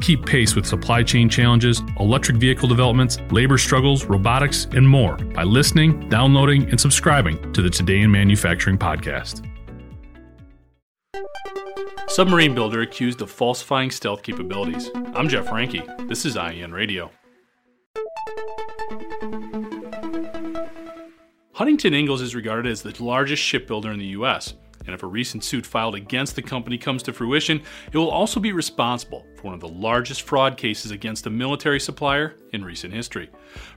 Keep pace with supply chain challenges, electric vehicle developments, labor struggles, robotics, and more by listening, downloading, and subscribing to the Today in Manufacturing podcast. Submarine builder accused of falsifying stealth capabilities. I'm Jeff Reinke. This is IEN Radio. Huntington Ingalls is regarded as the largest shipbuilder in the U.S and if a recent suit filed against the company comes to fruition, it will also be responsible for one of the largest fraud cases against a military supplier in recent history.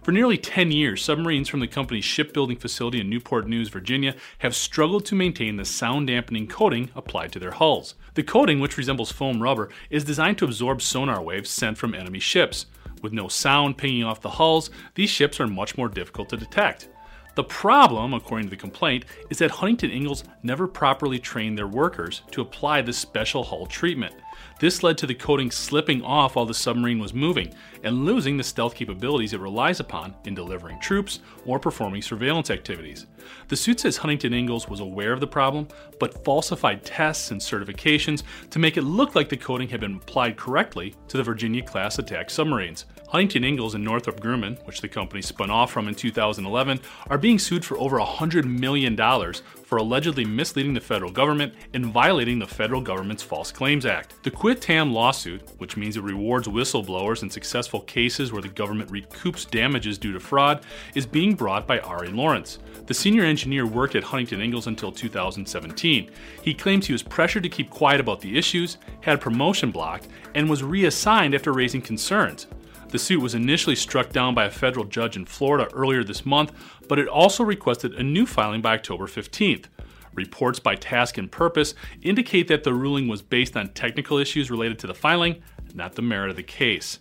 For nearly 10 years, submarines from the company's shipbuilding facility in Newport News, Virginia, have struggled to maintain the sound dampening coating applied to their hulls. The coating, which resembles foam rubber, is designed to absorb sonar waves sent from enemy ships. With no sound pinging off the hulls, these ships are much more difficult to detect. The problem, according to the complaint, is that Huntington Ingalls never properly trained their workers to apply this special hull treatment. This led to the coating slipping off while the submarine was moving and losing the stealth capabilities it relies upon in delivering troops or performing surveillance activities. The suit says Huntington Ingalls was aware of the problem, but falsified tests and certifications to make it look like the coating had been applied correctly to the Virginia class attack submarines. Huntington Ingalls and Northrop Grumman, which the company spun off from in 2011, are being sued for over $100 million for allegedly misleading the federal government and violating the federal government's False Claims Act. The Qui Tam lawsuit, which means it rewards whistleblowers in successful cases where the government recoups damages due to fraud, is being brought by Ari Lawrence. The senior engineer worked at Huntington Ingalls until 2017. He claims he was pressured to keep quiet about the issues, had promotion blocked, and was reassigned after raising concerns. The suit was initially struck down by a federal judge in Florida earlier this month, but it also requested a new filing by October 15th. Reports by Task and Purpose indicate that the ruling was based on technical issues related to the filing, not the merit of the case.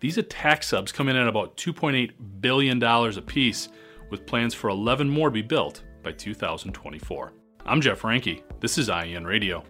These attack subs come in at about $2.8 billion apiece, with plans for 11 more to be built by 2024. I'm Jeff Reinke. This is IEN Radio.